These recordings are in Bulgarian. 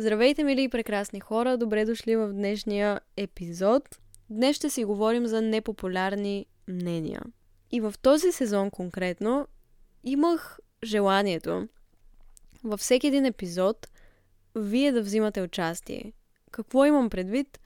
Здравейте, мили и прекрасни хора! Добре дошли в днешния епизод. Днес ще си говорим за непопулярни мнения. И в този сезон конкретно имах желанието във всеки един епизод вие да взимате участие. Какво имам предвид?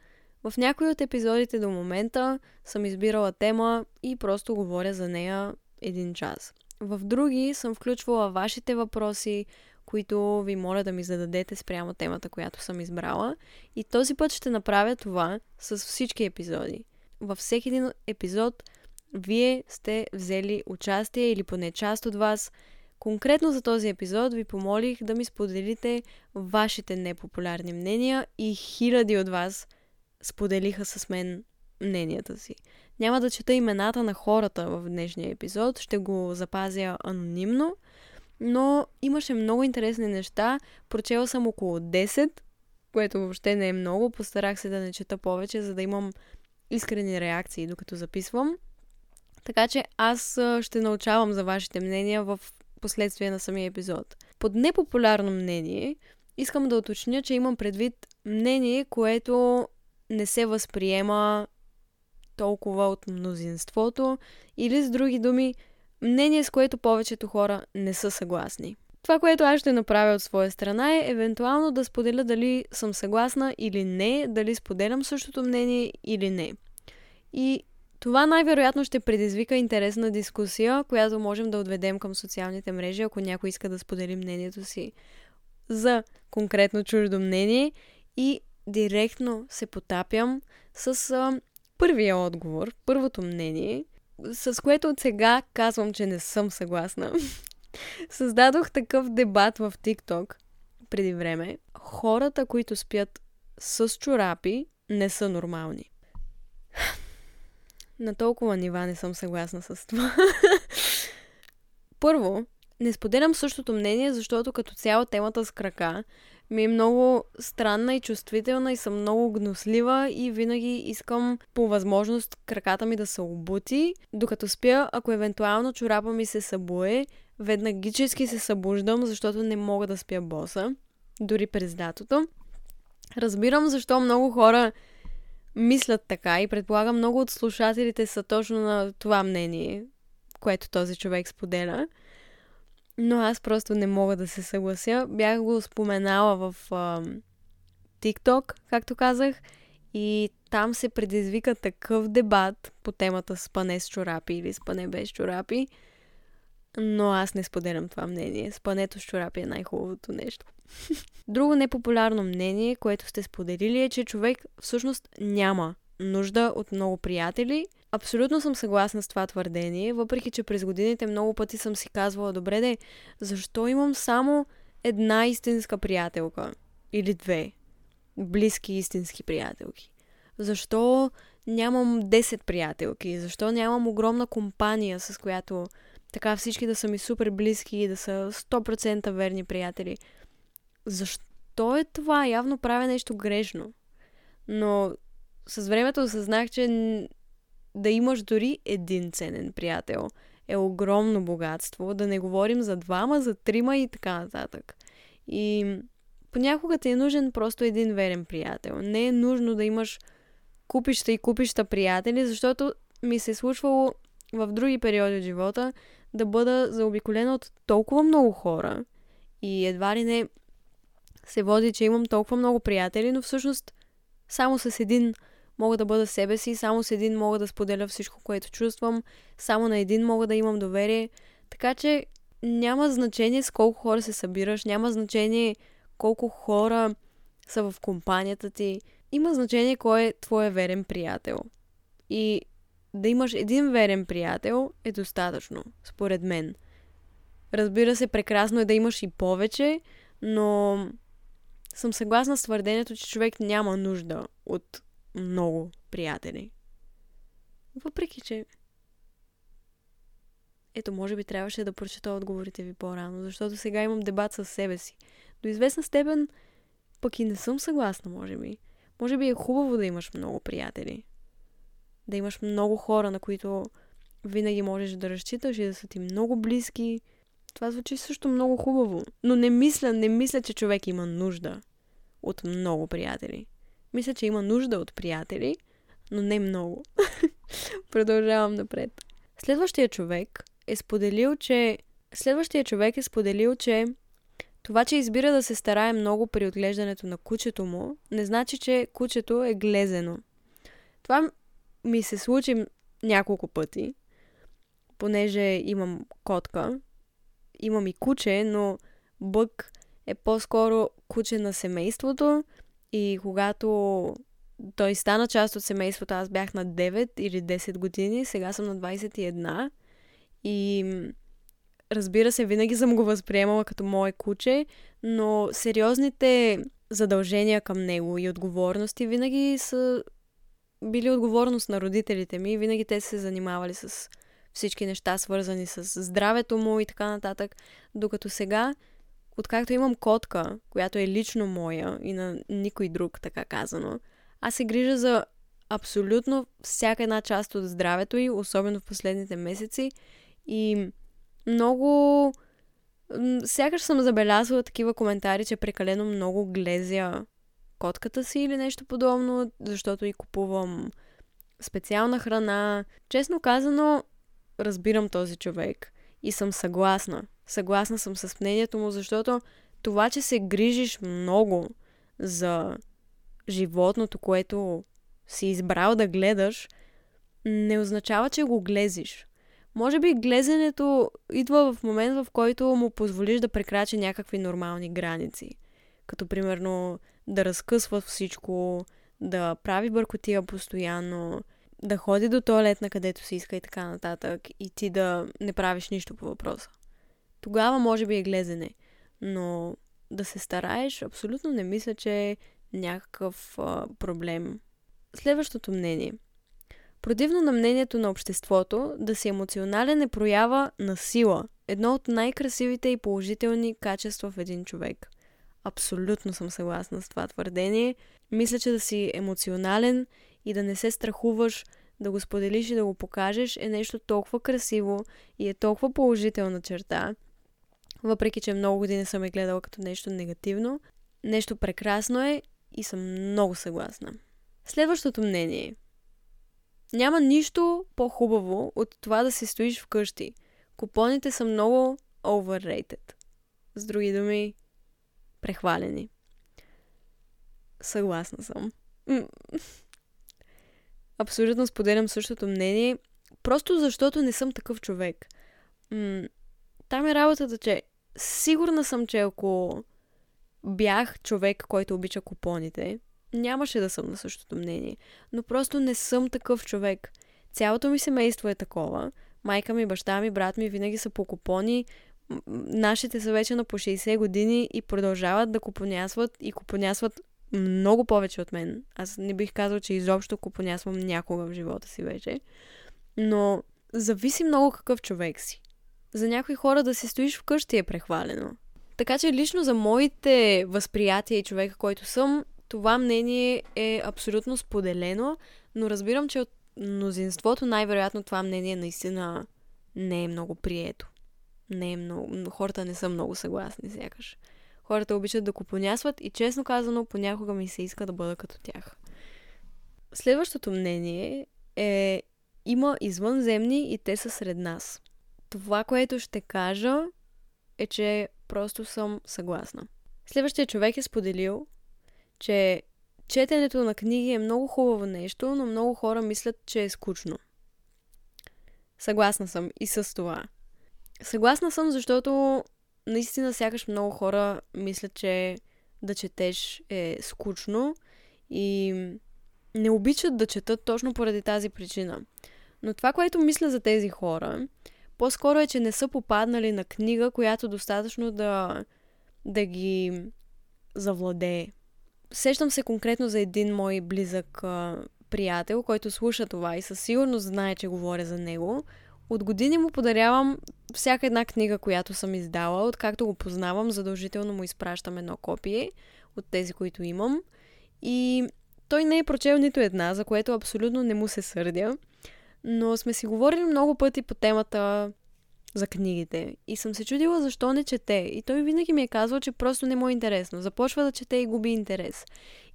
В някои от епизодите до момента съм избирала тема и просто говоря за нея един час. В други съм включвала вашите въпроси, които ви моля да ми зададете спрямо темата, която съм избрала. И този път ще направя това с всички епизоди. Във всеки един епизод вие сте взели участие или поне част от вас. Конкретно за този епизод ви помолих да ми споделите вашите непопулярни мнения и хиляди от вас споделиха с мен мненията си. Няма да чета имената на хората в днешния епизод, ще го запазя анонимно, но имаше много интересни неща. Прочела съм около 10, което въобще не е много. Постарах се да не чета повече, за да имам искрени реакции, докато записвам. Така че аз ще научавам за вашите мнения в последствие на самия епизод. Под непопулярно мнение искам да уточня, че имам предвид мнение, което не се възприема толкова от мнозинството или с други думи, мнение с което повечето хора не са съгласни. Това, което аз ще направя от своя страна е евентуално да споделя дали съм съгласна или не, дали споделям същото мнение или не. И това най-вероятно ще предизвика интересна дискусия, която можем да отведем към социалните мрежи, ако някой иска да сподели мнението си за конкретно чуждо мнение и директно се потапям с а, първия отговор, първото мнение, с което от сега казвам, че не съм съгласна. Създадох такъв дебат в TikTok преди време. Хората, които спят с чорапи, не са нормални. На толкова нива не съм съгласна с това. Първо, не споделям същото мнение, защото като цяло темата с крака ми е много странна и чувствителна и съм много гнослива и винаги искам по възможност краката ми да се обути. Докато спя, ако евентуално чорапа ми се събуе, веднагически се събуждам, защото не мога да спя боса, дори през датото. Разбирам защо много хора мислят така и предполагам много от слушателите са точно на това мнение, което този човек споделя – но аз просто не мога да се съглася. Бях го споменала в а, TikTok, както казах, и там се предизвика такъв дебат по темата спане с чорапи или спане без чорапи, но аз не споделям това мнение. Спането с чорапи е най-хубавото нещо. Друго непопулярно мнение, което сте споделили е, че човек всъщност няма нужда от много приятели – Абсолютно съм съгласна с това твърдение, въпреки че през годините много пъти съм си казвала, добре де, защо имам само една истинска приятелка? Или две? Близки истински приятелки. Защо нямам 10 приятелки? Защо нямам огромна компания, с която така всички да са ми супер близки и да са 100% верни приятели? Защо е това? Явно правя нещо грешно. Но с времето осъзнах, че да имаш дори един ценен приятел е огромно богатство. Да не говорим за двама, за трима и така нататък. И понякога ти е нужен просто един верен приятел. Не е нужно да имаш купища и купища приятели, защото ми се е случвало в други периоди от живота да бъда заобиколена от толкова много хора и едва ли не се води, че имам толкова много приятели, но всъщност само с един мога да бъда себе си, само с един мога да споделя всичко, което чувствам, само на един мога да имам доверие. Така че няма значение с колко хора се събираш, няма значение колко хора са в компанията ти. Има значение кой е твой верен приятел. И да имаш един верен приятел е достатъчно, според мен. Разбира се, прекрасно е да имаш и повече, но съм съгласна с твърдението, че човек няма нужда от много приятели. Въпреки, че ето, може би трябваше да прочета отговорите ви по-рано, защото сега имам дебат със себе си. До известна степен пък и не съм съгласна, може би. Може би е хубаво да имаш много приятели. Да имаш много хора, на които винаги можеш да разчиташ и да са ти много близки. Това звучи също много хубаво. Но не мисля, не мисля, че човек има нужда от много приятели. Мисля, че има нужда от приятели, но не много. Продължавам напред. Следващия човек е споделил, че Следващия човек е споделил, че това, че избира да се старае много при отглеждането на кучето му, не значи, че кучето е глезено. Това ми се случи няколко пъти, понеже имам котка, имам и куче, но бък е по-скоро куче на семейството и когато той стана част от семейството, аз бях на 9 или 10 години, сега съм на 21 и разбира се, винаги съм го възприемала като мое куче, но сериозните задължения към него и отговорности винаги са били отговорност на родителите ми. Винаги те се занимавали с всички неща, свързани с здравето му и така нататък. Докато сега, откакто имам котка, която е лично моя и на никой друг, така казано, аз се грижа за абсолютно всяка една част от здравето й, особено в последните месеци. И много... Сякаш съм забелязала такива коментари, че прекалено много глезя котката си или нещо подобно, защото и купувам специална храна. Честно казано, разбирам този човек и съм съгласна. Съгласна съм с мнението му, защото това, че се грижиш много за животното, което си избрал да гледаш, не означава, че го глезиш. Може би глезенето идва в момент, в който му позволиш да прекрачи някакви нормални граници. Като примерно да разкъсва всичко, да прави бъркотия постоянно, да ходи до туалетна където си иска и така нататък и ти да не правиш нищо по въпроса. Тогава може би е глезене, но да се стараеш, абсолютно не мисля, че е някакъв а, проблем. Следващото мнение – Противно на мнението на обществото, да си емоционален е проява на сила. Едно от най-красивите и положителни качества в един човек. Абсолютно съм съгласна с това твърдение. Мисля, че да си емоционален и да не се страхуваш да го споделиш и да го покажеш е нещо толкова красиво и е толкова положителна черта. Въпреки, че много години съм е гледала като нещо негативно, нещо прекрасно е и съм много съгласна. Следващото мнение – няма нищо по-хубаво от това да си стоиш вкъщи. Купоните са много overrated. С други думи, прехвалени. Съгласна съм. Абсолютно споделям същото мнение, просто защото не съм такъв човек. там е работата, че сигурна съм, че ако бях човек, който обича купоните, нямаше да съм на същото мнение. Но просто не съм такъв човек. Цялото ми семейство е такова. Майка ми, баща ми, брат ми винаги са по купони. Нашите са вече на по 60 години и продължават да купонясват и купонясват много повече от мен. Аз не бих казал, че изобщо купонясвам някога в живота си вече. Но зависи много какъв човек си. За някои хора да си стоиш вкъщи е прехвалено. Така че лично за моите възприятия и човека, който съм, това мнение е абсолютно споделено, но разбирам, че от мнозинството най-вероятно това мнение наистина не е много прието. Не е много... Хората не са много съгласни, сякаш. Хората обичат да купонясват и честно казано, понякога ми се иска да бъда като тях. Следващото мнение е има извънземни и те са сред нас. Това, което ще кажа е, че просто съм съгласна. Следващия човек е споделил, че четенето на книги е много хубаво нещо, но много хора мислят, че е скучно. Съгласна съм и с това. Съгласна съм, защото наистина сякаш много хора мислят, че да четеш е скучно и не обичат да четат точно поради тази причина. Но това, което мисля за тези хора, по-скоро е, че не са попаднали на книга, която достатъчно да, да ги завладее. Сещам се конкретно за един мой близък а, приятел, който слуша това и със сигурност знае, че говоря за него. От години му подарявам всяка една книга, която съм издала. Откакто го познавам, задължително му изпращам едно копие от тези, които имам. И той не е прочел нито една, за което абсолютно не му се сърдя. Но сме си говорили много пъти по темата за книгите и съм се чудила защо не чете. И той винаги ми е казвал, че просто не му е интересно. Започва да чете и губи интерес.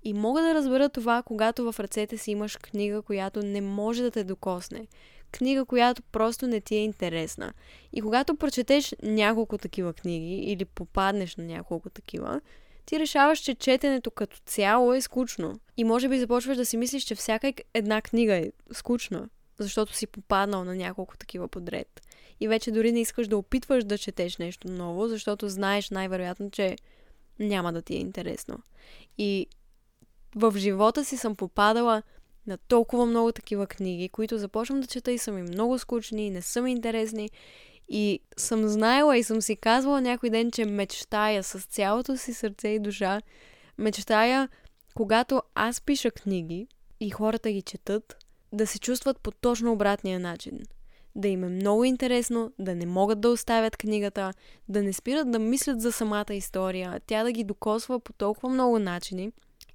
И мога да разбера това, когато в ръцете си имаш книга, която не може да те докосне. Книга, която просто не ти е интересна. И когато прочетеш няколко такива книги или попаднеш на няколко такива, ти решаваш, че четенето като цяло е скучно. И може би започваш да си мислиш, че всяка една книга е скучна, защото си попаднал на няколко такива подред. И вече дори не искаш да опитваш да четеш нещо ново, защото знаеш най-вероятно, че няма да ти е интересно. И в живота си съм попадала на толкова много такива книги, които започвам да чета и са ми много скучни, не са ми интересни. И съм знаела и съм си казвала някой ден, че мечтая с цялото си сърце и душа, мечтая, когато аз пиша книги и хората ги четат, да се чувстват по точно обратния начин. Да им е много интересно, да не могат да оставят книгата, да не спират да мислят за самата история, тя да ги докосва по толкова много начини.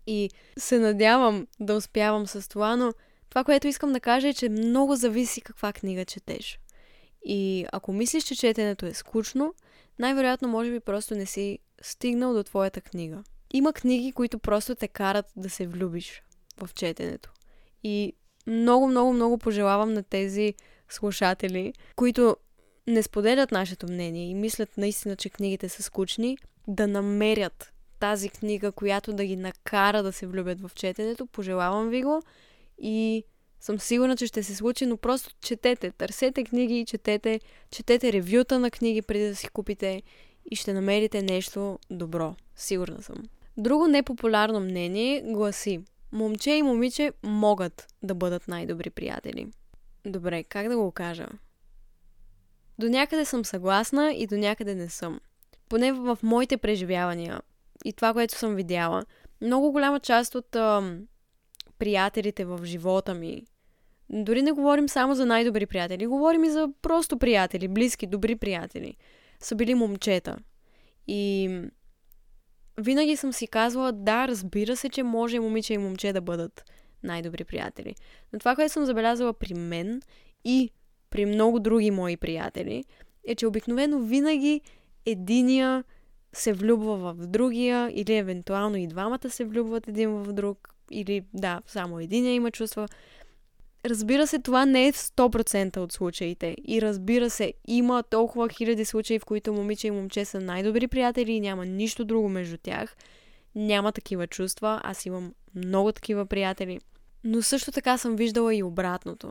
И се надявам да успявам с това, но това, което искам да кажа е, че много зависи каква книга четеш. И ако мислиш, че четенето е скучно, най-вероятно може би просто не си стигнал до твоята книга. Има книги, които просто те карат да се влюбиш в четенето. И много, много, много пожелавам на тези слушатели, които не споделят нашето мнение и мислят наистина, че книгите са скучни, да намерят тази книга, която да ги накара да се влюбят в четенето. Пожелавам ви го и съм сигурна, че ще се случи, но просто четете, търсете книги и четете, четете ревюта на книги преди да си купите и ще намерите нещо добро. Сигурна съм. Друго непопулярно мнение гласи Момче и момиче могат да бъдат най-добри приятели. Добре, как да го кажа? До някъде съм съгласна и до някъде не съм. Поне в моите преживявания и това, което съм видяла, много голяма част от ам, приятелите в живота ми, дори не говорим само за най-добри приятели, говорим и за просто приятели, близки, добри приятели, са били момчета. И винаги съм си казвала, да, разбира се, че може момиче и момче да бъдат най-добри приятели. Но това, което съм забелязала при мен и при много други мои приятели, е, че обикновено винаги единия се влюбва в другия, или евентуално и двамата се влюбват един в друг, или да, само единия има чувства. Разбира се, това не е в 100% от случаите. И разбира се, има толкова хиляди случаи, в които момиче и момче са най-добри приятели и няма нищо друго между тях. Няма такива чувства. Аз имам много такива приятели. Но също така съм виждала и обратното.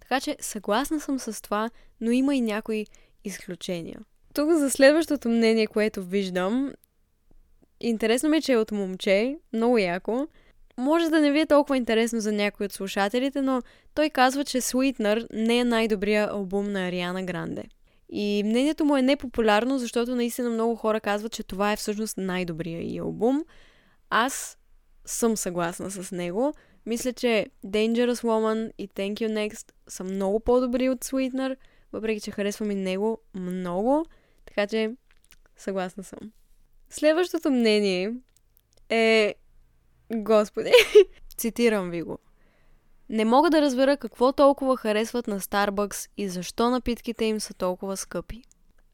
Така че съгласна съм с това, но има и някои изключения. Тук за следващото мнение, което виждам, интересно ми е, че е от момче, много яко. Може да не ви е толкова интересно за някой от слушателите, но той казва, че Sweetener не е най-добрия албум на Ариана Гранде. И мнението му е непопулярно, защото наистина много хора казват, че това е всъщност най-добрия и албум. Аз съм съгласна с него. Мисля, че Dangerous Woman и Thank You Next са много по-добри от Sweetener, въпреки че харесвам и него много. Така че, съгласна съм. Следващото мнение е... Господи, цитирам ви го. Не мога да разбера какво толкова харесват на Starbucks и защо напитките им са толкова скъпи.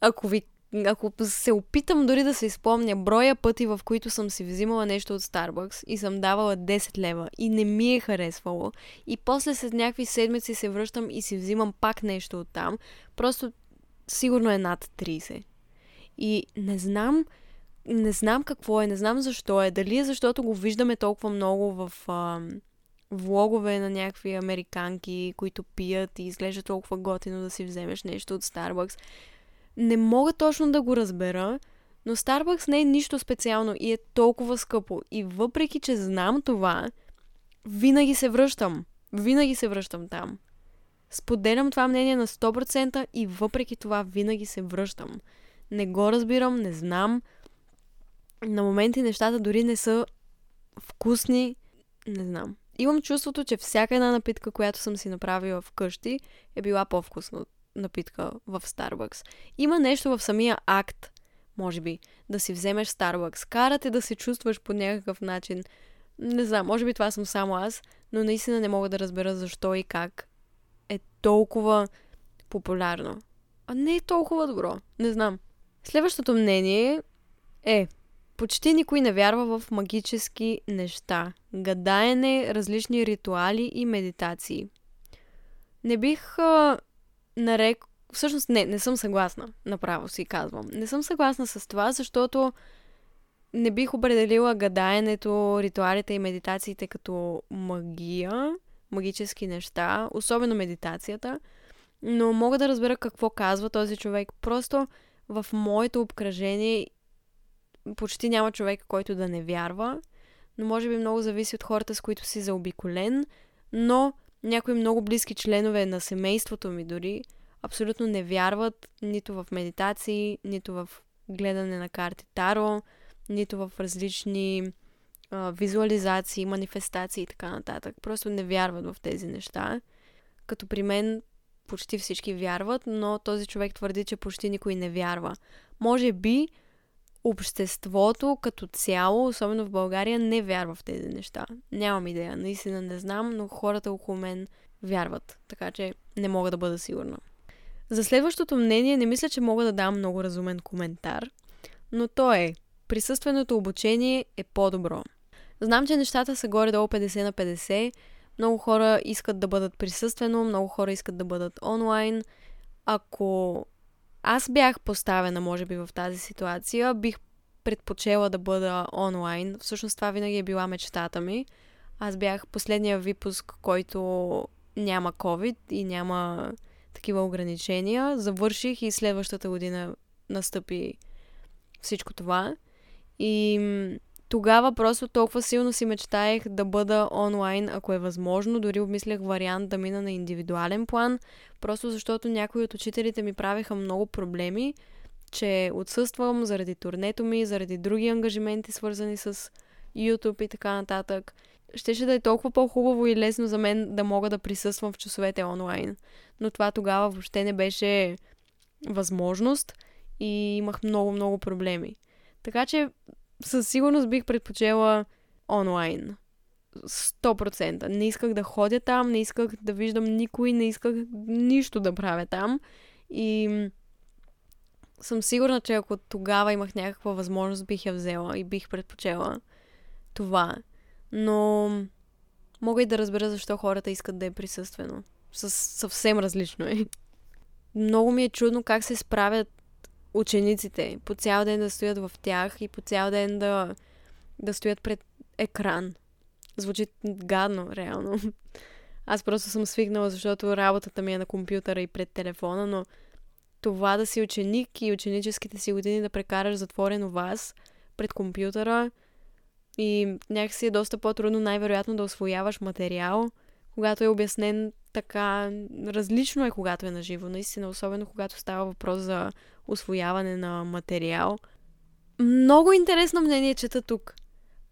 Ако ви ако се опитам дори да се изпомня броя пъти, в които съм си взимала нещо от Starbucks и съм давала 10 лева и не ми е харесвало, и после след някакви седмици се връщам и си взимам пак нещо от там, просто сигурно е над 30. И не знам, не знам какво е, не знам защо е. Дали е защото го виждаме толкова много в а, влогове на някакви американки, които пият и изглежда толкова готино да си вземеш нещо от Starbucks. Не мога точно да го разбера, но Starbucks не е нищо специално и е толкова скъпо. И въпреки, че знам това, винаги се връщам. Винаги се връщам там. Споделям това мнение на 100% и въпреки това винаги се връщам. Не го разбирам, не знам. На моменти нещата дори не са вкусни. Не знам. Имам чувството, че всяка една напитка, която съм си направила вкъщи, е била по-вкусна напитка в Starbucks. Има нещо в самия акт, може би, да си вземеш Starbucks. Карате да се чувстваш по някакъв начин. Не знам, може би това съм само аз, но наистина не мога да разбера защо и как е толкова популярно. а не е толкова добро. Не знам. Следващото мнение е, почти никой не вярва в магически неща. Гадаене, различни ритуали и медитации. Не бих а, нарек... Всъщност не, не съм съгласна, направо си казвам. Не съм съгласна с това, защото не бих определила гадаенето, ритуалите и медитациите като магия, магически неща, особено медитацията, но мога да разбера какво казва този човек. Просто в моето обкръжение почти няма човек, който да не вярва, но може би много зависи от хората, с които си заобиколен, но някои много близки членове на семейството ми дори абсолютно не вярват нито в медитации, нито в гледане на карти Таро, нито в различни а, визуализации, манифестации и така нататък. Просто не вярват в тези неща. Като при мен почти всички вярват, но този човек твърди, че почти никой не вярва. Може би обществото като цяло, особено в България, не вярва в тези неща. Нямам идея, наистина не знам, но хората около мен вярват, така че не мога да бъда сигурна. За следващото мнение не мисля, че мога да дам много разумен коментар, но то е присъственото обучение е по-добро. Знам, че нещата са горе-долу 50 на 50. Много хора искат да бъдат присъствено, много хора искат да бъдат онлайн. Ако аз бях поставена, може би, в тази ситуация, бих предпочела да бъда онлайн. Всъщност това винаги е била мечтата ми. Аз бях последния випуск, който няма COVID и няма такива ограничения. Завърших и следващата година настъпи всичко това. И тогава просто толкова силно си мечтаех да бъда онлайн, ако е възможно. Дори обмислях вариант да мина на индивидуален план, просто защото някои от учителите ми правиха много проблеми, че отсъствам заради турнето ми, заради други ангажименти, свързани с YouTube и така нататък. Щеше да е толкова по-хубаво и лесно за мен да мога да присъствам в часовете онлайн. Но това тогава въобще не беше възможност и имах много-много проблеми. Така че със сигурност бих предпочела онлайн. 100%. Не исках да ходя там, не исках да виждам никой, не исках нищо да правя там. И съм сигурна, че ако тогава имах някаква възможност, бих я взела и бих предпочела това. Но мога и да разбера защо хората искат да е присъствено. Със съвсем различно е. Много ми е чудно как се справят учениците по цял ден да стоят в тях и по цял ден да, да стоят пред екран. Звучи гадно, реално. Аз просто съм свикнала, защото работата ми е на компютъра и пред телефона, но това да си ученик и ученическите си години да прекараш затворено вас пред компютъра и някакси е доста по-трудно най-вероятно да освояваш материал, когато е обяснен така различно е, когато е наживо. Наистина, особено когато става въпрос за освояване на материал. Много интересно мнение чета тук.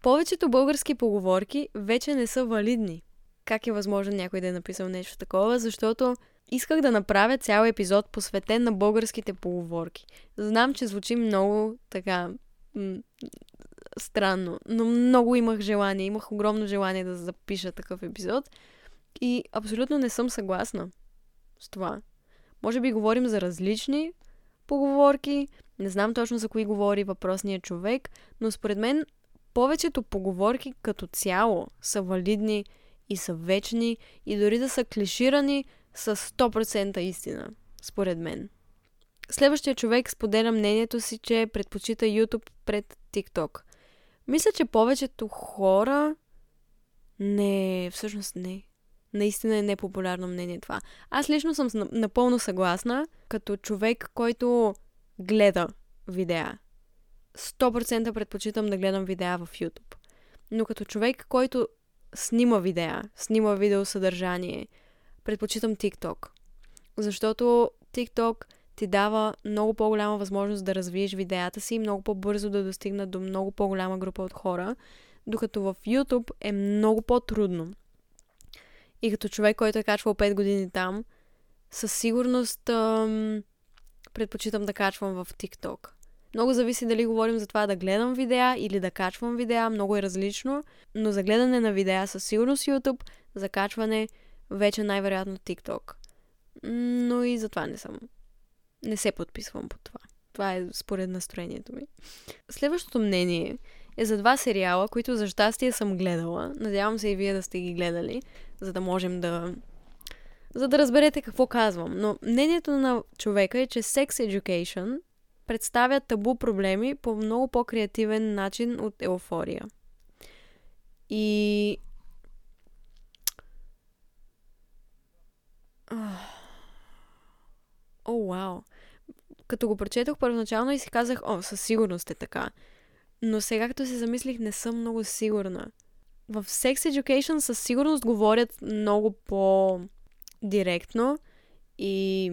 Повечето български поговорки вече не са валидни. Как е възможно някой да е написал нещо такова? Защото исках да направя цял епизод посветен на българските поговорки. Знам, че звучи много така странно, но много имах желание, имах огромно желание да запиша такъв епизод и абсолютно не съм съгласна с това. Може би говорим за различни поговорки, не знам точно за кои говори въпросният човек, но според мен повечето поговорки като цяло са валидни и са вечни и дори да са клиширани са 100% истина, според мен. Следващия човек споделя мнението си, че предпочита YouTube пред TikTok. Мисля, че повечето хора не, всъщност не наистина е непопулярно мнение това. Аз лично съм напълно съгласна, като човек, който гледа видеа. 100% предпочитам да гледам видеа в YouTube. Но като човек, който снима видеа, снима видеосъдържание, предпочитам TikTok. Защото TikTok ти дава много по-голяма възможност да развиеш видеята си и много по-бързо да достигнат до много по-голяма група от хора, докато в YouTube е много по-трудно. И като човек, който е качвал 5 години там, със сигурност ам, предпочитам да качвам в TikTok. Много зависи дали говорим за това да гледам видеа или да качвам видеа, много е различно, но за гледане на видеа със сигурност YouTube, за качване вече най-вероятно TikTok. Но и за това не съм Не се подписвам по това. Това е според настроението ми. Следващото мнение е за два сериала, които за щастие съм гледала. Надявам се и вие да сте ги гледали, за да можем да за да разберете какво казвам. Но мнението на човека е, че Sex Education представя табу проблеми по много по-креативен начин от еуфория. И... О, вау! Като го прочетох първоначално и си казах, о, със сигурност е така. Но сега като се замислих, не съм много сигурна. В Sex Education със сигурност говорят много по директно и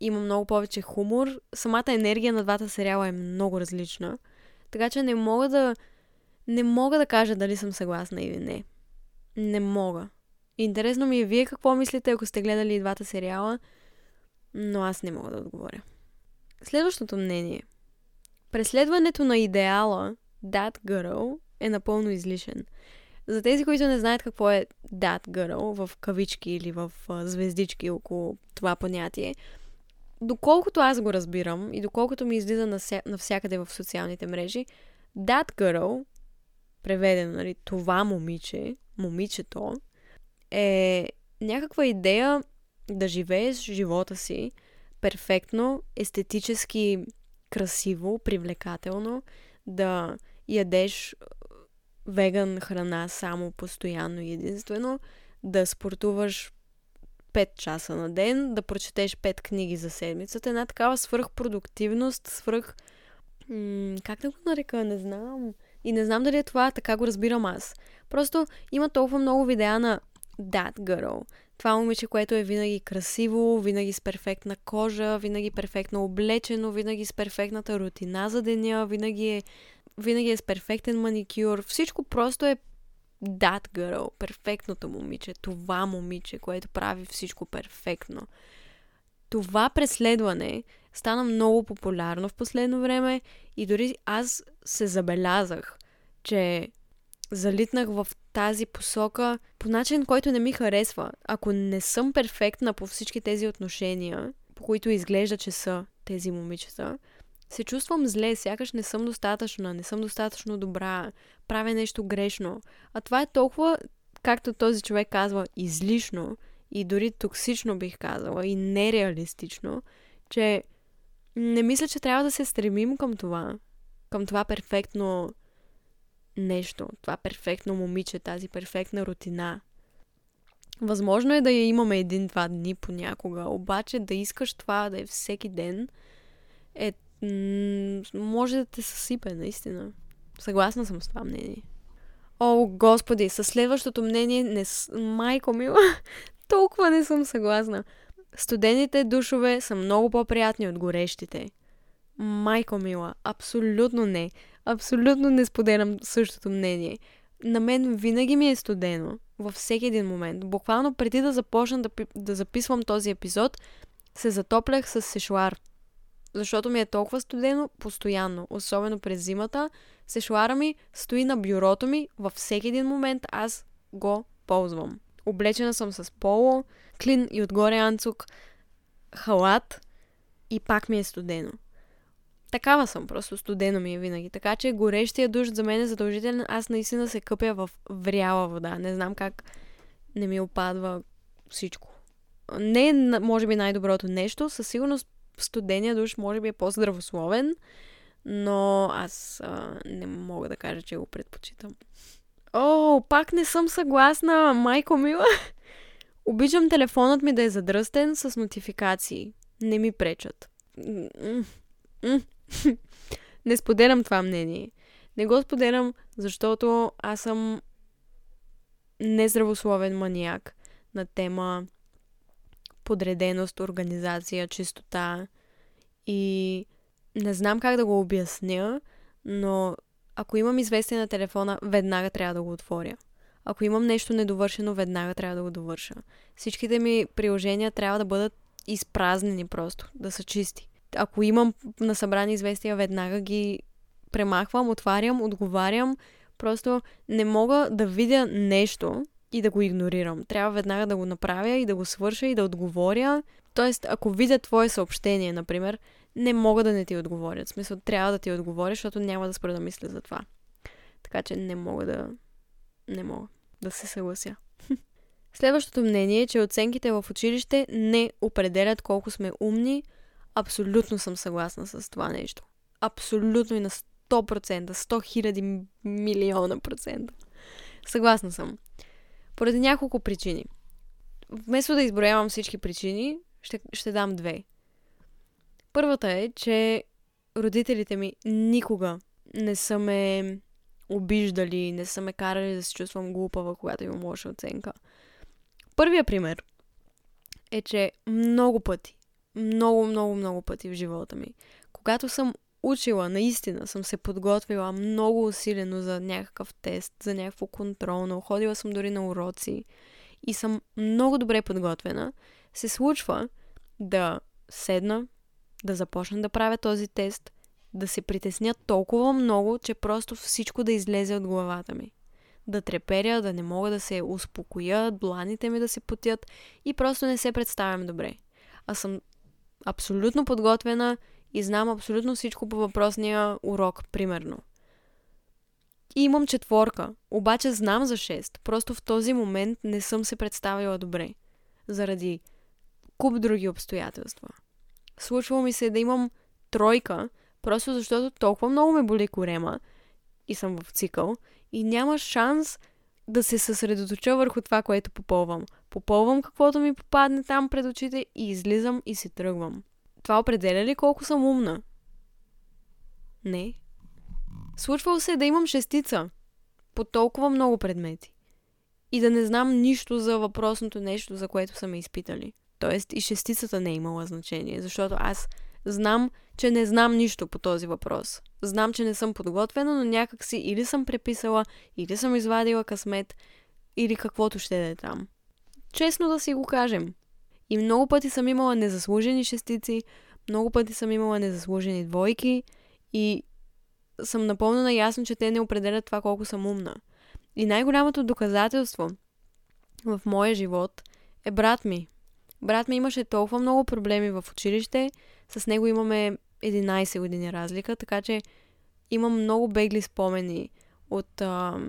има много повече хумор. Самата енергия на двата сериала е много различна. Така че не мога да не мога да кажа дали съм съгласна или не. Не мога. Интересно ми е вие какво мислите, ако сте гледали двата сериала, но аз не мога да отговоря. Следващото мнение. Преследването на идеала That Girl е напълно излишен. За тези, които не знаят какво е that girl в кавички или в звездички около това понятие, доколкото аз го разбирам и доколкото ми излиза нався... навсякъде в социалните мрежи, that girl, преведено, нали, това момиче, момичето, е някаква идея да живееш живота си перфектно, естетически красиво, привлекателно, да ядеш веган храна само постоянно и единствено, да спортуваш 5 часа на ден, да прочетеш 5 книги за седмицата, една такава свръхпродуктивност, свръх... М- как да го нарека, не знам. И не знам дали е това, така го разбирам аз. Просто има толкова много видеа на that girl. Това момиче, което е винаги красиво, винаги с перфектна кожа, винаги перфектно облечено, винаги с перфектната рутина за деня, винаги е винаги е с перфектен маникюр. Всичко просто е that girl, перфектното момиче, това момиче, което прави всичко перфектно. Това преследване стана много популярно в последно време и дори аз се забелязах, че залитнах в тази посока по начин, който не ми харесва. Ако не съм перфектна по всички тези отношения, по които изглежда, че са тези момичета, се чувствам зле, сякаш не съм достатъчна, не съм достатъчно добра, правя нещо грешно. А това е толкова, както този човек казва, излишно и дори токсично бих казала и нереалистично, че не мисля, че трябва да се стремим към това, към това перфектно нещо, това перфектно момиче, тази перфектна рутина. Възможно е да я имаме един-два дни понякога, обаче да искаш това да е всеки ден е може да те съсипе, наистина. Съгласна съм с това мнение. О, господи, със следващото мнение, не, майко мила, толкова не съм съгласна. Студените душове са много по-приятни от горещите. Майко мила, абсолютно не. Абсолютно не споделям същото мнение. На мен винаги ми е студено. Във всеки един момент. Буквално преди да започна да, да записвам този епизод, се затоплях с сешуар защото ми е толкова студено постоянно, особено през зимата. Сешуара ми стои на бюрото ми във всеки един момент аз го ползвам. Облечена съм с поло, клин и отгоре анцук, халат и пак ми е студено. Такава съм, просто студено ми е винаги. Така че горещия душ за мен е задължителен. Аз наистина се къпя в вряла вода. Не знам как не ми опадва всичко. Не е, може би, най-доброто нещо. Със сигурност студения душ може би е по-здравословен, но аз а, не мога да кажа, че го предпочитам. О, пак не съм съгласна, майко мила. Обичам телефонът ми да е задръстен с нотификации. Не ми пречат. Не споделям това мнение. Не го споделям, защото аз съм нездравословен маниак на тема подреденост, организация, чистота. И не знам как да го обясня, но ако имам известие на телефона, веднага трябва да го отворя. Ако имам нещо недовършено, веднага трябва да го довърша. Всичките ми приложения трябва да бъдат изпразнени просто, да са чисти. Ако имам на събрани известия, веднага ги премахвам, отварям, отговарям. Просто не мога да видя нещо и да го игнорирам. Трябва веднага да го направя и да го свърша и да отговоря. Тоест, ако видя твое съобщение, например, не мога да не ти отговоря. В смисъл, трябва да ти отговоря, защото няма да спра да мисля за това. Така че не мога да... Не мога да се съглася. Следващото мнение е, че оценките в училище не определят колко сме умни. Абсолютно съм съгласна с това нещо. Абсолютно и на 100%, 100 хиляди милиона процента. Съгласна съм. Поради няколко причини. Вместо да изброявам всички причини, ще, ще дам две. Първата е, че родителите ми никога не са ме обиждали, не са ме карали да се чувствам глупава, когато имам лоша оценка. Първия пример е, че много пъти, много, много, много пъти в живота ми, когато съм учила, наистина съм се подготвила много усилено за някакъв тест, за някакво контролно, ходила съм дори на уроци и съм много добре подготвена, се случва да седна, да започна да правя този тест, да се притесня толкова много, че просто всичко да излезе от главата ми. Да треперя, да не мога да се успокоя, дланите ми да се потят и просто не се представям добре. Аз съм абсолютно подготвена и знам абсолютно всичко по въпросния урок, примерно. И имам четворка, обаче знам за 6. Просто в този момент не съм се представила добре. Заради куп други обстоятелства. Случвало ми се да имам тройка, просто защото толкова много ме боли корема и съм в цикъл и няма шанс да се съсредоточа върху това, което попълвам. Попълвам каквото ми попадне там пред очите и излизам и си тръгвам. Това определя ли колко съм умна? Не. Случвало се да имам шестица по толкова много предмети и да не знам нищо за въпросното нещо, за което са ме изпитали. Тоест и шестицата не е имала значение, защото аз знам, че не знам нищо по този въпрос. Знам, че не съм подготвена, но някак си или съм преписала, или съм извадила късмет, или каквото ще да е там. Честно да си го кажем. И много пъти съм имала незаслужени шестици, много пъти съм имала незаслужени двойки и съм напълно наясно, че те не определят това колко съм умна. И най-голямото доказателство в моя живот е брат ми. Брат ми имаше толкова много проблеми в училище, с него имаме 11 години разлика, така че имам много бегли спомени от а,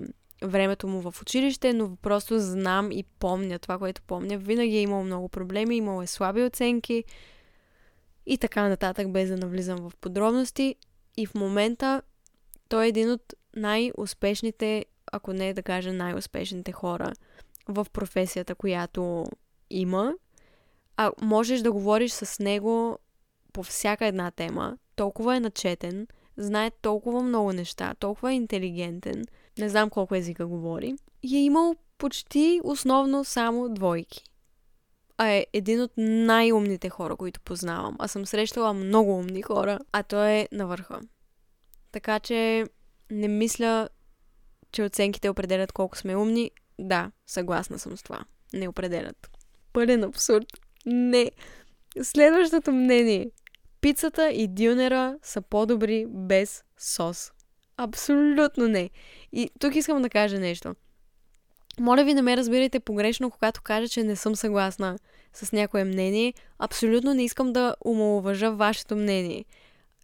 времето му в училище, но просто знам и помня това, което помня. Винаги е имал много проблеми, имал е слаби оценки и така нататък, без да навлизам в подробности. И в момента той е един от най-успешните, ако не да кажа най-успешните хора в професията, която има. А можеш да говориш с него по всяка една тема. Толкова е начетен, знае толкова много неща, толкова е интелигентен, не знам колко езика говори. Е имал почти основно само двойки. А е един от най-умните хора, които познавам. Аз съм срещала много умни хора, а той е на върха. Така че не мисля, че оценките определят колко сме умни. Да, съгласна съм с това. Не определят. Пълен абсурд. Не. Следващото мнение. Пицата и дюнера са по-добри без сос. Абсолютно не. И тук искам да кажа нещо. Моля ви, не ме разбирайте погрешно, когато кажа, че не съм съгласна с някое мнение. Абсолютно не искам да омалуважа вашето мнение.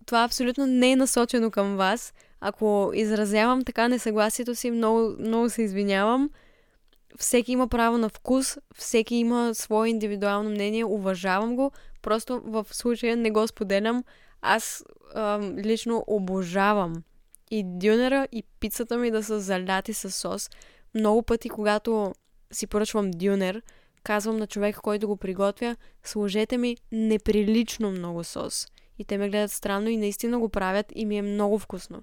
Това абсолютно не е насочено към вас. Ако изразявам така несъгласието си, много, много се извинявам. Всеки има право на вкус, всеки има свое индивидуално мнение, уважавам го, просто в случая не го споделям. Аз а, лично обожавам и дюнера и пицата ми да са заляти с сос. Много пъти, когато си поръчвам дюнер, казвам на човека, който го приготвя, сложете ми неприлично много сос. И те ме гледат странно и наистина го правят и ми е много вкусно.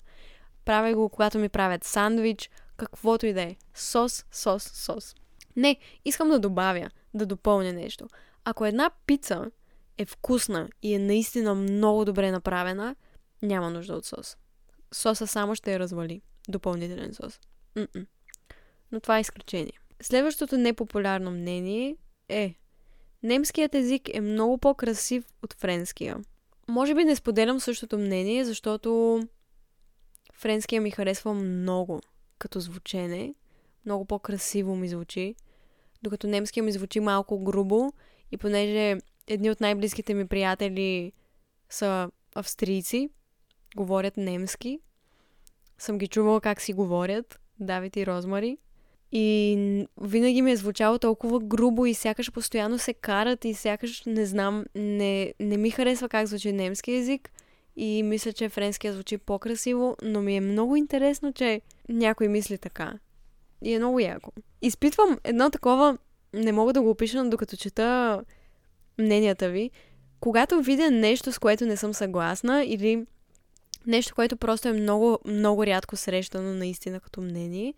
Правя го, когато ми правят сандвич, каквото и да е. Сос, сос, сос. Не, искам да добавя, да допълня нещо. Ако една пица е вкусна и е наистина много добре направена, няма нужда от сос. Соса само ще я развали. Допълнителен сос. М-м. Но това е изключение. Следващото непопулярно мнение е Немският език е много по-красив от френския. Може би не споделям същото мнение, защото френския ми харесва много като звучене. Много по-красиво ми звучи. докато немския ми звучи малко грубо и понеже едни от най-близките ми приятели са австрийци, говорят немски, съм ги чувала как си говорят, Давид и Розмари. И винаги ми е звучало толкова грубо и сякаш постоянно се карат и сякаш не знам, не, не ми харесва как звучи немски язик и мисля, че френския звучи по-красиво, но ми е много интересно, че някой мисли така. И е много яко. Изпитвам едно такова, не мога да го опиша, но докато чета мненията ви, когато видя нещо, с което не съм съгласна или нещо, което просто е много, много рядко срещано наистина като мнение,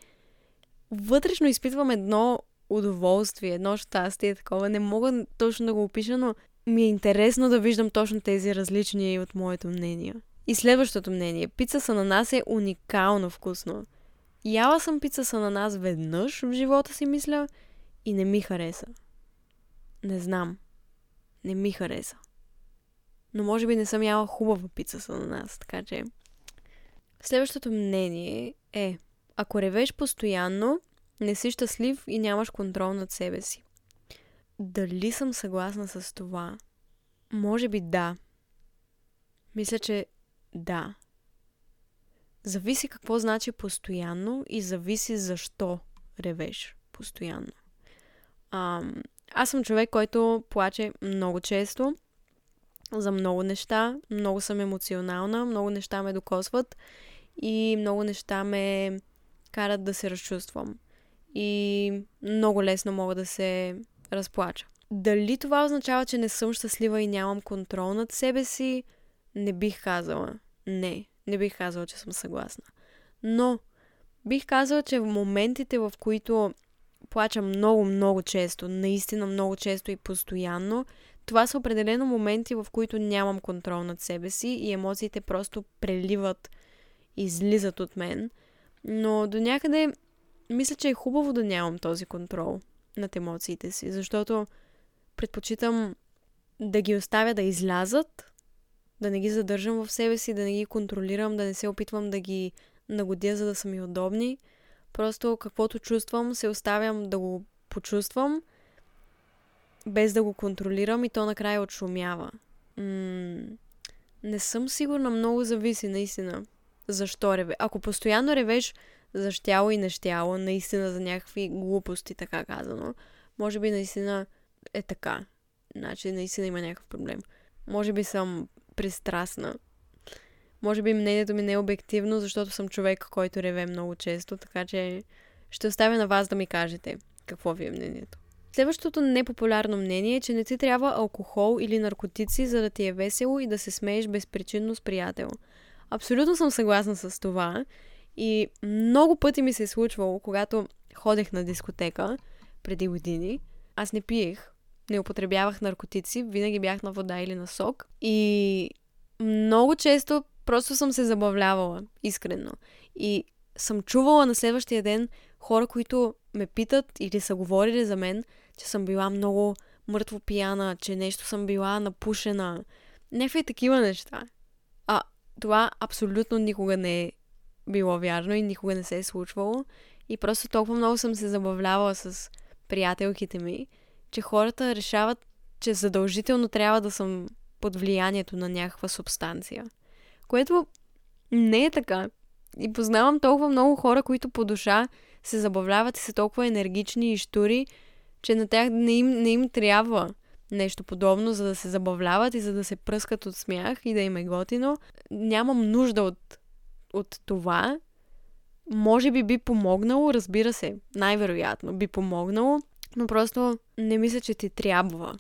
вътрешно изпитвам едно удоволствие, едно щастие, такова. Не мога точно да го опиша, но ми е интересно да виждам точно тези различни от моето мнение. И следващото мнение. Пица с ананас е уникално вкусно. Яла съм пица с ананас веднъж в живота си, мисля, и не ми хареса. Не знам. Не ми хареса. Но може би не съм яла хубава пица с ананас, така че... Следващото мнение е, ако ревеш постоянно, не си щастлив и нямаш контрол над себе си. Дали съм съгласна с това? Може би да. Мисля, че да. Зависи какво значи постоянно и зависи защо ревеш постоянно. А, аз съм човек, който плаче много често за много неща. Много съм емоционална, много неща ме докосват и много неща ме карат да се разчувствам. И много лесно мога да се разплача. Дали това означава, че не съм щастлива и нямам контрол над себе си? Не бих казала. Не, не бих казала, че съм съгласна. Но бих казала, че в моментите, в които плача много, много често, наистина много често и постоянно, това са определено моменти, в които нямам контрол над себе си и емоциите просто преливат, излизат от мен. Но до някъде мисля, че е хубаво да нямам този контрол над емоциите си, защото предпочитам да ги оставя да излязат, да не ги задържам в себе си, да не ги контролирам, да не се опитвам да ги нагодя, за да са ми удобни. Просто каквото чувствам, се оставям да го почувствам, без да го контролирам и то накрая отшумява. М- не съм сигурна, много зависи наистина. Защо реве? Ако постоянно ревеш за щяло и нещяло, наистина за някакви глупости, така казано, може би наистина е така. Значи наистина има някакъв проблем. Може би съм пристрастна. Може би мнението ми не е обективно, защото съм човек, който реве много често, така че ще оставя на вас да ми кажете какво ви е мнението. Следващото непопулярно мнение е, че не ти трябва алкохол или наркотици, за да ти е весело и да се смееш безпричинно с приятел. Абсолютно съм съгласна с това и много пъти ми се е случвало, когато ходех на дискотека преди години, аз не пиех, не употребявах наркотици, винаги бях на вода или на сок и много често просто съм се забавлявала, искрено. И съм чувала на следващия ден хора, които ме питат или са говорили за мен, че съм била много мъртво пияна, че нещо съм била напушена. Някакви такива неща. А това абсолютно никога не е било вярно и никога не се е случвало. И просто толкова много съм се забавлявала с приятелките ми, че хората решават, че задължително трябва да съм под влиянието на някаква субстанция. Което не е така. И познавам толкова много хора, които по душа се забавляват и са толкова енергични и штури, че на тях не им, не им трябва нещо подобно, за да се забавляват и за да се пръскат от смях и да им е готино. Нямам нужда от, от това. Може би би помогнало, разбира се, най-вероятно би помогнало, но просто не мисля, че ти трябва.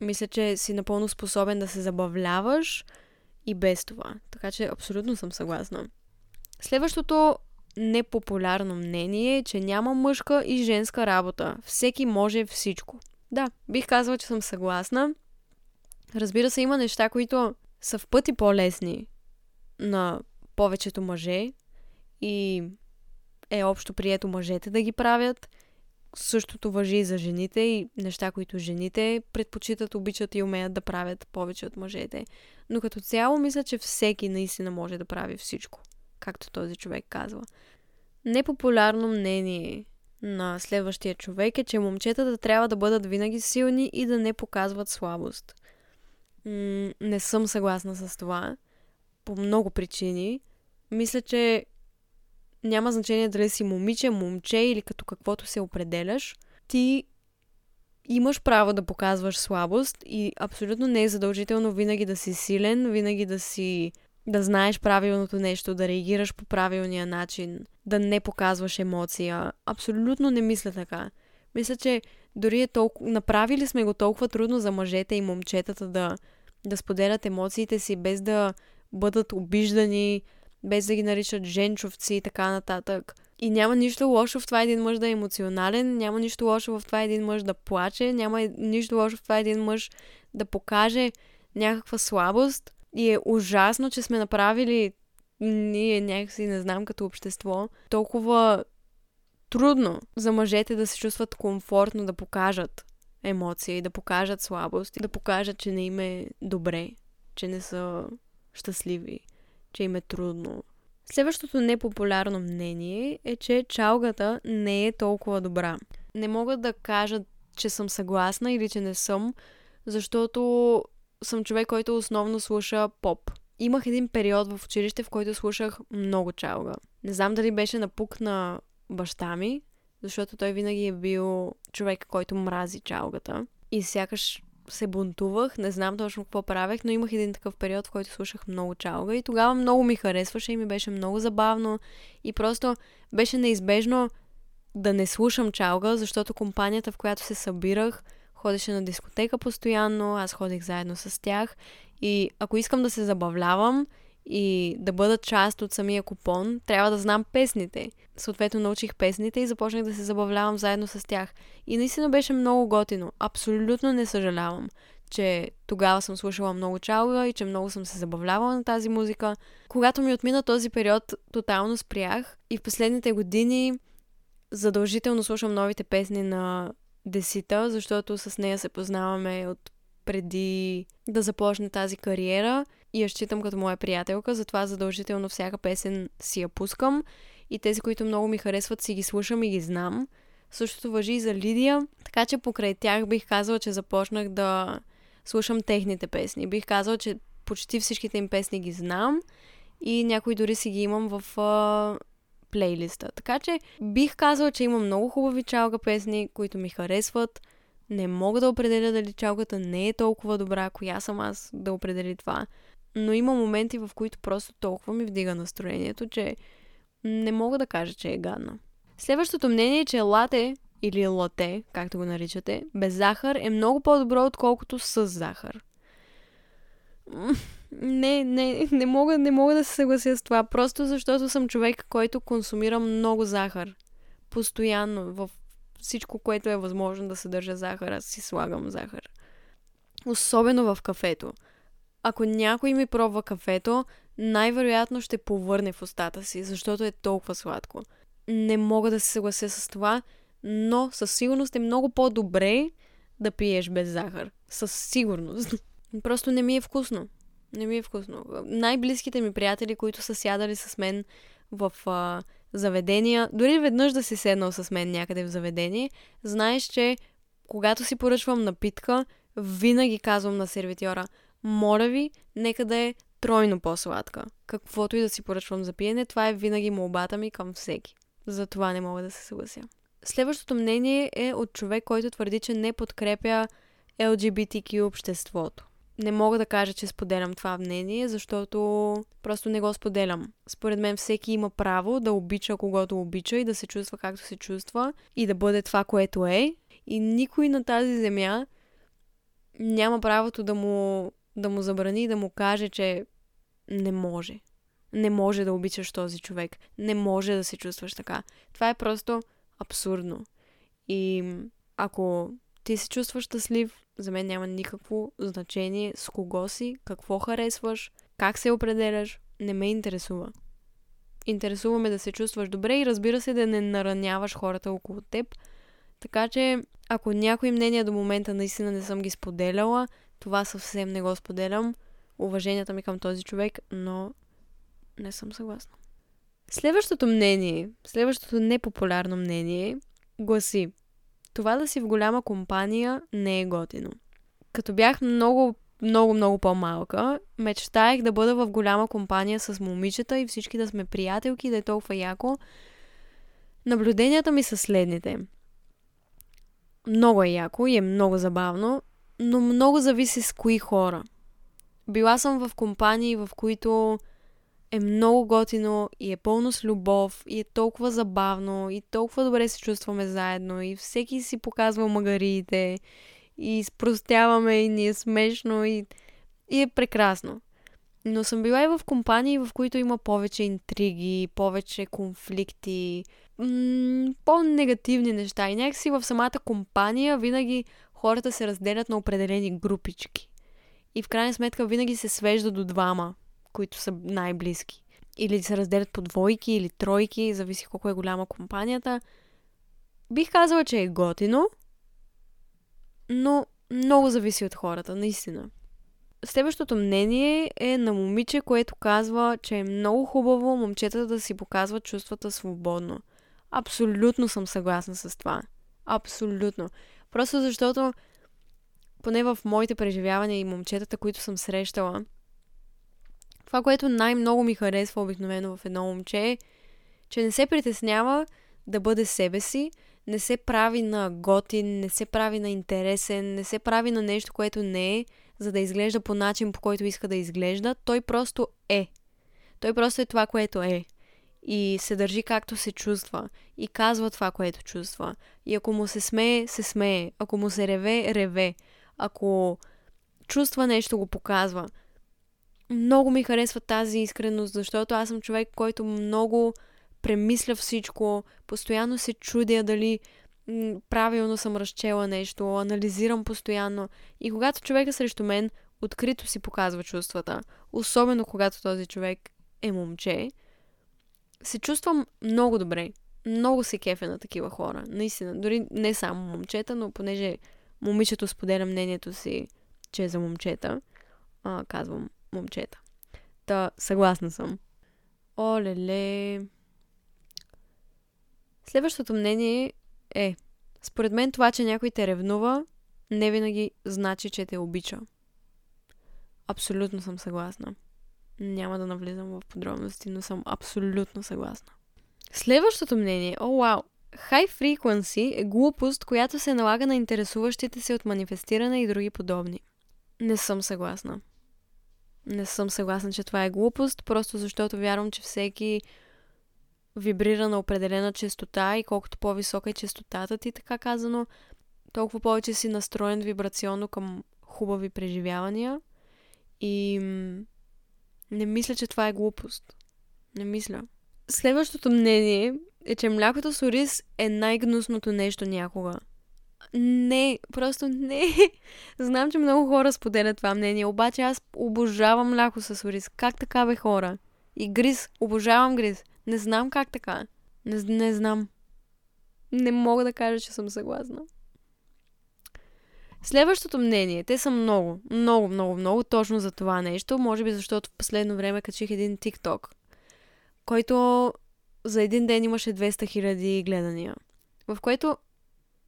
Мисля, че си напълно способен да се забавляваш и без това. Така че абсолютно съм съгласна. Следващото непопулярно мнение че няма мъжка и женска работа. Всеки може всичко. Да, бих казала, че съм съгласна. Разбира се, има неща, които са в пъти по-лесни на повечето мъже и е общо прието мъжете да ги правят. Същото въжи и за жените и неща, които жените предпочитат, обичат и умеят да правят повече от мъжете. Но като цяло мисля, че всеки наистина може да прави всичко, както този човек казва. Непопулярно мнение. на следващия човек е, че момчетата трябва да бъдат винаги силни и да не показват слабост. М- не съм съгласна с това. По много причини. Мисля, че няма значение дали си момиче, момче или като каквото се определяш. Ти имаш право да показваш слабост и абсолютно не е задължително винаги да си силен, винаги да си да знаеш правилното нещо, да реагираш по правилния начин, да не показваш емоция. Абсолютно не мисля така. Мисля, че дори е толкова... Направили сме го толкова трудно за мъжете и момчетата да, да споделят емоциите си, без да бъдат обиждани, без да ги наричат женчовци и така нататък. И няма нищо лошо в това един мъж да е емоционален, няма нищо лошо в това един мъж да плаче, няма нищо лошо в това един мъж да покаже някаква слабост. И е ужасно, че сме направили ние някакси, не знам, като общество, толкова трудно за мъжете да се чувстват комфортно да покажат емоция и да покажат слабост да покажат, че не им е добре, че не са щастливи, че им е трудно. Следващото непопулярно мнение е, че чалгата не е толкова добра. Не мога да кажа, че съм съгласна или че не съм, защото съм човек, който основно слуша поп. Имах един период в училище, в който слушах много чалга. Не знам дали беше напук на баща ми, защото той винаги е бил човек, който мрази чалгата. И сякаш се бунтувах, не знам точно какво правех, но имах един такъв период, в който слушах много чалга и тогава много ми харесваше и ми беше много забавно и просто беше неизбежно да не слушам чалга, защото компанията, в която се събирах, ходеше на дискотека постоянно, аз ходих заедно с тях и ако искам да се забавлявам и да бъда част от самия купон, трябва да знам песните. Съответно научих песните и започнах да се забавлявам заедно с тях. И наистина беше много готино. Абсолютно не съжалявам, че тогава съм слушала много чалга и че много съм се забавлявала на тази музика. Когато ми отмина този период, тотално спрях и в последните години задължително слушам новите песни на Десита, защото с нея се познаваме от преди да започне тази кариера и я считам като моя приятелка, затова задължително всяка песен си я пускам и тези, които много ми харесват, си ги слушам и ги знам. Същото въжи и за Лидия, така че покрай тях бих казала, че започнах да слушам техните песни. Бих казала, че почти всичките им песни ги знам и някои дори си ги имам в плейлиста. Така че бих казала, че има много хубави чалга песни, които ми харесват. Не мога да определя дали чалгата не е толкова добра, коя съм аз да определи това. Но има моменти, в които просто толкова ми вдига настроението, че не мога да кажа, че е гадна. Следващото мнение е, че лате или лате, както го наричате, без захар е много по-добро, отколкото с захар. Не, не, не мога, не мога да се съглася с това, просто защото съм човек, който консумира много захар. Постоянно, в всичко, което е възможно да съдържа захар, аз си слагам захар. Особено в кафето. Ако някой ми пробва кафето, най-вероятно ще повърне в устата си, защото е толкова сладко. Не мога да се съглася с това, но със сигурност е много по-добре да пиеш без захар. Със сигурност. Просто не ми е вкусно. Не ми е вкусно. Най-близките ми приятели, които са сядали с мен в а, заведения, дори веднъж да си седнал с мен някъде в заведение, знаеш, че когато си поръчвам напитка, винаги казвам на сервитьора, моля ви, нека да е тройно по-сладка. Каквото и да си поръчвам за пиене, това е винаги молбата ми към всеки. За това не мога да се съглася. Следващото мнение е от човек, който твърди, че не подкрепя LGBTQ обществото не мога да кажа, че споделям това мнение, защото просто не го споделям. Според мен всеки има право да обича когото обича и да се чувства както се чувства и да бъде това, което е. И никой на тази земя няма правото да му, да му забрани и да му каже, че не може. Не може да обичаш този човек. Не може да се чувстваш така. Това е просто абсурдно. И ако ти се чувстваш щастлив, за мен няма никакво значение с кого си, какво харесваш, как се определяш, не ме интересува. Интересува ме да се чувстваш добре и разбира се да не нараняваш хората около теб. Така че, ако някои мнения до момента наистина не съм ги споделяла, това съвсем не го споделям. Уваженията ми към този човек, но не съм съгласна. Следващото мнение, следващото непопулярно мнение гласи това да си в голяма компания не е готино. Като бях много, много, много по-малка, мечтаях да бъда в голяма компания с момичета и всички да сме приятелки, да е толкова яко. Наблюденията ми са следните. Много е яко и е много забавно, но много зависи с кои хора. Била съм в компании, в които е много готино и е пълно с любов и е толкова забавно и толкова добре се чувстваме заедно и всеки си показва магариите и спростяваме и ни е смешно и, и е прекрасно. Но съм била и в компании, в които има повече интриги, повече конфликти, по-негативни неща. И някакси в самата компания винаги хората се разделят на определени групички. И в крайна сметка винаги се свежда до двама, които са най-близки. Или се разделят по двойки или тройки, зависи колко е голяма компанията. Бих казала, че е готино, но много зависи от хората, наистина. Следващото мнение е на момиче, което казва, че е много хубаво момчета да си показват чувствата свободно. Абсолютно съм съгласна с това. Абсолютно. Просто защото, поне в моите преживявания и момчетата, които съм срещала, това, което най-много ми харесва обикновено в едно момче е, че не се притеснява да бъде себе си, не се прави на готин, не се прави на интересен, не се прави на нещо, което не е, за да изглежда по начин, по който иска да изглежда. Той просто е. Той просто е това, което е. И се държи както се чувства. И казва това, което чувства. И ако му се смее, се смее. Ако му се реве, реве. Ако чувства нещо, го показва много ми харесва тази искреност, защото аз съм човек, който много премисля всичко, постоянно се чудя дали правилно съм разчела нещо, анализирам постоянно. И когато човека срещу мен открито си показва чувствата, особено когато този човек е момче, се чувствам много добре. Много се кефе на такива хора. Наистина. Дори не само момчета, но понеже момичето споделя мнението си, че е за момчета, а, казвам момчета. Та, съгласна съм. Оле-ле. Следващото мнение е, според мен това, че някой те ревнува, не винаги значи, че те обича. Абсолютно съм съгласна. Няма да навлизам в подробности, но съм абсолютно съгласна. Следващото мнение, о, вау, High frequency е глупост, която се налага на интересуващите се от манифестиране и други подобни. Не съм съгласна не съм съгласна, че това е глупост, просто защото вярвам, че всеки вибрира на определена частота и колкото по-висока е частотата ти, така казано, толкова повече си настроен вибрационно към хубави преживявания. И не мисля, че това е глупост. Не мисля. Следващото мнение е, че млякото с ориз е най-гнусното нещо някога. Не, просто не. Знам, че много хора споделят това мнение, обаче аз обожавам мляко с ориз. Как така бе хора? И гриз, обожавам гриз. Не знам как така. Не, не знам. Не мога да кажа, че съм съгласна. Следващото мнение, те са много, много, много, много точно за това нещо. Може би защото в последно време качих един TikTok, който за един ден имаше 200 000 гледания. В което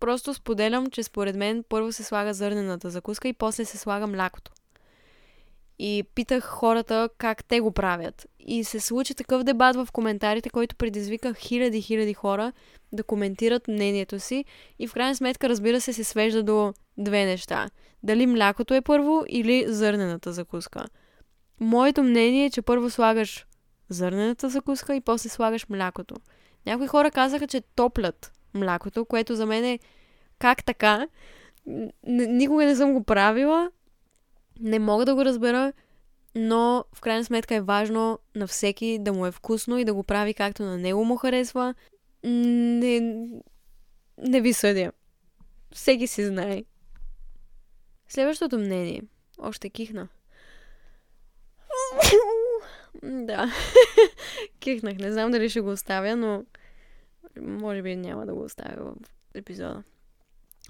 Просто споделям, че според мен първо се слага зърнената закуска и после се слага млякото. И питах хората как те го правят. И се случи такъв дебат в коментарите, който предизвика хиляди, хиляди хора да коментират мнението си. И в крайна сметка, разбира се, се свежда до две неща. Дали млякото е първо или зърнената закуска. Моето мнение е, че първо слагаш зърнената закуска и после слагаш млякото. Някои хора казаха, че топлят млякото, което за мен е как така. Никога не съм го правила. Не мога да го разбера, но в крайна сметка е важно на всеки да му е вкусно и да го прави както на него му харесва. Не, не ви съдя. Всеки си знае. Следващото мнение. Още кихна. да. Кихнах. Не знам дали ще го оставя, но може би няма да го оставя в епизода.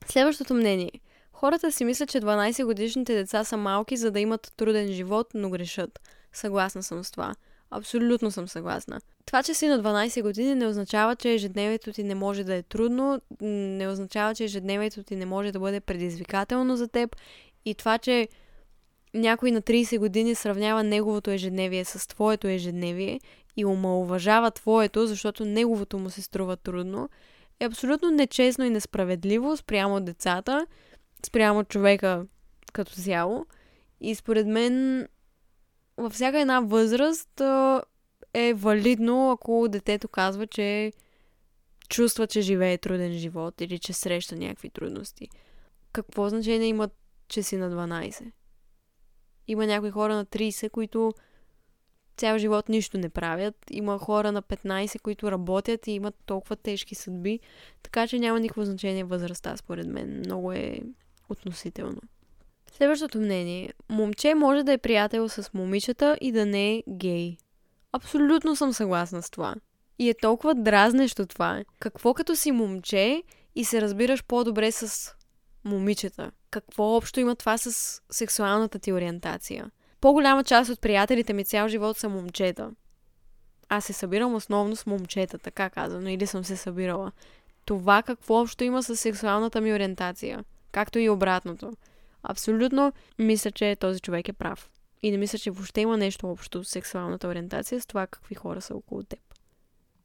Следващото мнение. Хората си мислят, че 12 годишните деца са малки, за да имат труден живот, но грешат. Съгласна съм с това. Абсолютно съм съгласна. Това, че си на 12 години не означава, че ежедневието ти не може да е трудно, не означава, че ежедневието ти не може да бъде предизвикателно за теб и това, че някой на 30 години сравнява неговото ежедневие с твоето ежедневие и омалуважава твоето, защото неговото му се струва трудно, е абсолютно нечестно и несправедливо спрямо децата, спрямо човека като цяло. И според мен във всяка една възраст е валидно, ако детето казва, че чувства, че живее труден живот или че среща някакви трудности. Какво значение има, че си на 12? Има някои хора на 30, които цял живот нищо не правят. Има хора на 15, които работят и имат толкова тежки съдби. Така че няма никакво значение възрастта, според мен. Много е относително. Следващото мнение. Момче може да е приятел с момичета и да не е гей. Абсолютно съм съгласна с това. И е толкова дразнещо това. Какво като си момче и се разбираш по-добре с момичета? Какво общо има това с сексуалната ти ориентация? По-голяма част от приятелите ми цял живот са момчета. Аз се събирам основно с момчета, така казано, или съм се събирала. Това какво общо има с сексуалната ми ориентация, както и обратното. Абсолютно мисля, че този човек е прав. И не мисля, че въобще има нещо общо с сексуалната ориентация, с това какви хора са около теб.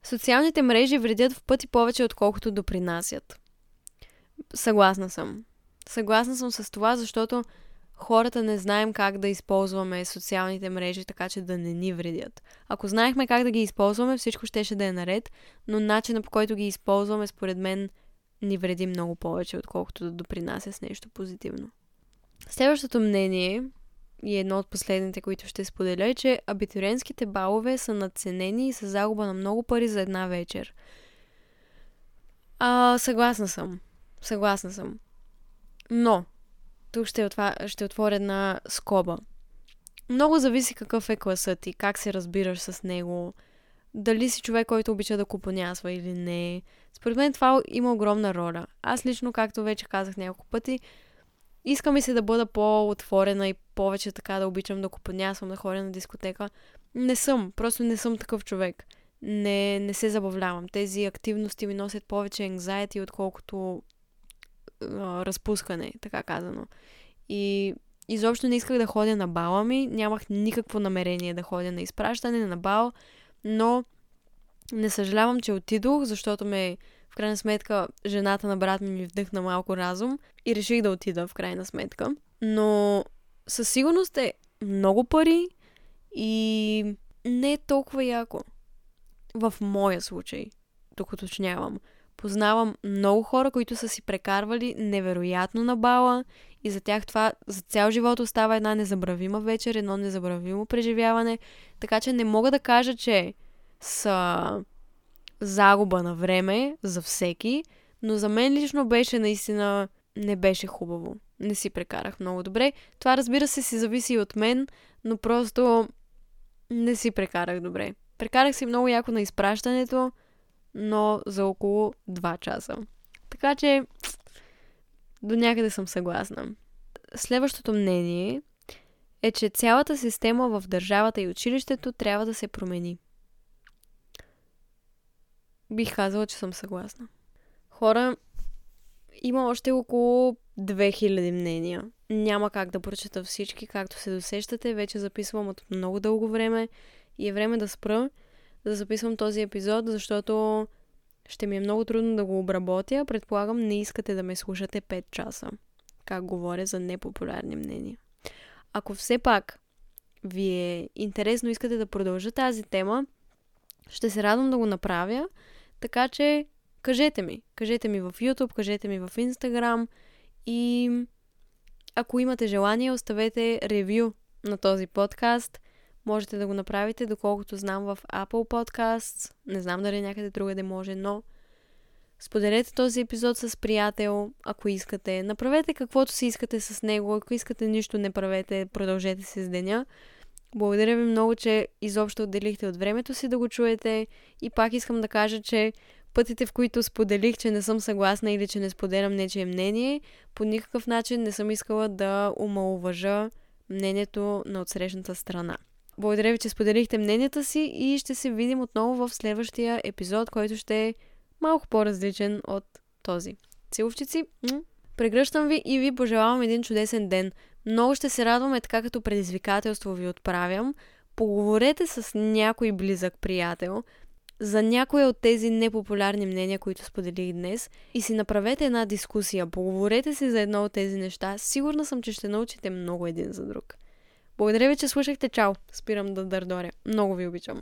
Социалните мрежи вредят в пъти повече, отколкото допринасят. Съгласна съм. Съгласна съм с това, защото хората не знаем как да използваме социалните мрежи, така че да не ни вредят. Ако знаехме как да ги използваме, всичко щеше да е наред, но начинът по който ги използваме, според мен, ни вреди много повече, отколкото да допринася с нещо позитивно. Следващото мнение и едно от последните, които ще споделя, е, че абитуриентските балове са надценени и са загуба на много пари за една вечер. А, съгласна съм. Съгласна съм. Но, тук ще, отва... ще отворя една скоба. Много зависи какъв е класът ти, как се разбираш с него, дали си човек, който обича да купонясва или не. Според мен това има огромна роля. Аз лично, както вече казах няколко пъти, Искам и се да бъда по-отворена и повече така да обичам да купонясвам, да ходя на дискотека. Не съм, просто не съм такъв човек. Не, не се забавлявам. Тези активности ми носят повече anxiety, отколкото разпускане, така казано. И изобщо не исках да ходя на бала ми, нямах никакво намерение да ходя на изпращане, на бал, но не съжалявам, че отидох, защото ме в крайна сметка, жената на брат ми ми вдъхна малко разум и реших да отида в крайна сметка. Но със сигурност е много пари и не е толкова яко. В моя случай, тук уточнявам. Познавам много хора, които са си прекарвали невероятно на бала и за тях това за цял живот остава една незабравима вечер, едно незабравимо преживяване. Така че не мога да кажа, че са загуба на време за всеки, но за мен лично беше наистина не беше хубаво. Не си прекарах много добре. Това разбира се си зависи и от мен, но просто не си прекарах добре. Прекарах си много яко на изпращането, но за около 2 часа. Така че до някъде съм съгласна. Следващото мнение е, че цялата система в държавата и училището трябва да се промени. Бих казала, че съм съгласна. Хора, има още около 2000 мнения. Няма как да прочета всички, както се досещате. Вече записвам от много дълго време и е време да спра да записвам този епизод, защото ще ми е много трудно да го обработя. Предполагам, не искате да ме слушате 5 часа, как говоря за непопулярни мнения. Ако все пак ви е интересно, искате да продължа тази тема, ще се радвам да го направя. Така че кажете ми. Кажете ми в YouTube, кажете ми в Instagram и ако имате желание, оставете ревю на този подкаст. Можете да го направите, доколкото знам в Apple Podcasts. Не знам дали някъде другаде може, но споделете този епизод с приятел, ако искате. Направете каквото си искате с него. Ако искате нищо, не правете. Продължете се с деня. Благодаря ви много, че изобщо отделихте от времето си да го чуете. И пак искам да кажа, че пътите, в които споделих, че не съм съгласна или че не споделям нечие мнение, по никакъв начин не съм искала да омалуважа мнението на отсрещната страна. Благодаря ви, че споделихте мненията си и ще се видим отново в следващия епизод, който ще е малко по-различен от този. Целувчици, прегръщам ви и ви пожелавам един чудесен ден. Много ще се радваме, така като предизвикателство ви отправям. Поговорете с някой близък приятел за някои от тези непопулярни мнения, които споделих днес и си направете една дискусия. Поговорете си за едно от тези неща. Сигурна съм, че ще научите много един за друг. Благодаря ви, че слушахте. Чао! Спирам да дърдоря. Много ви обичам.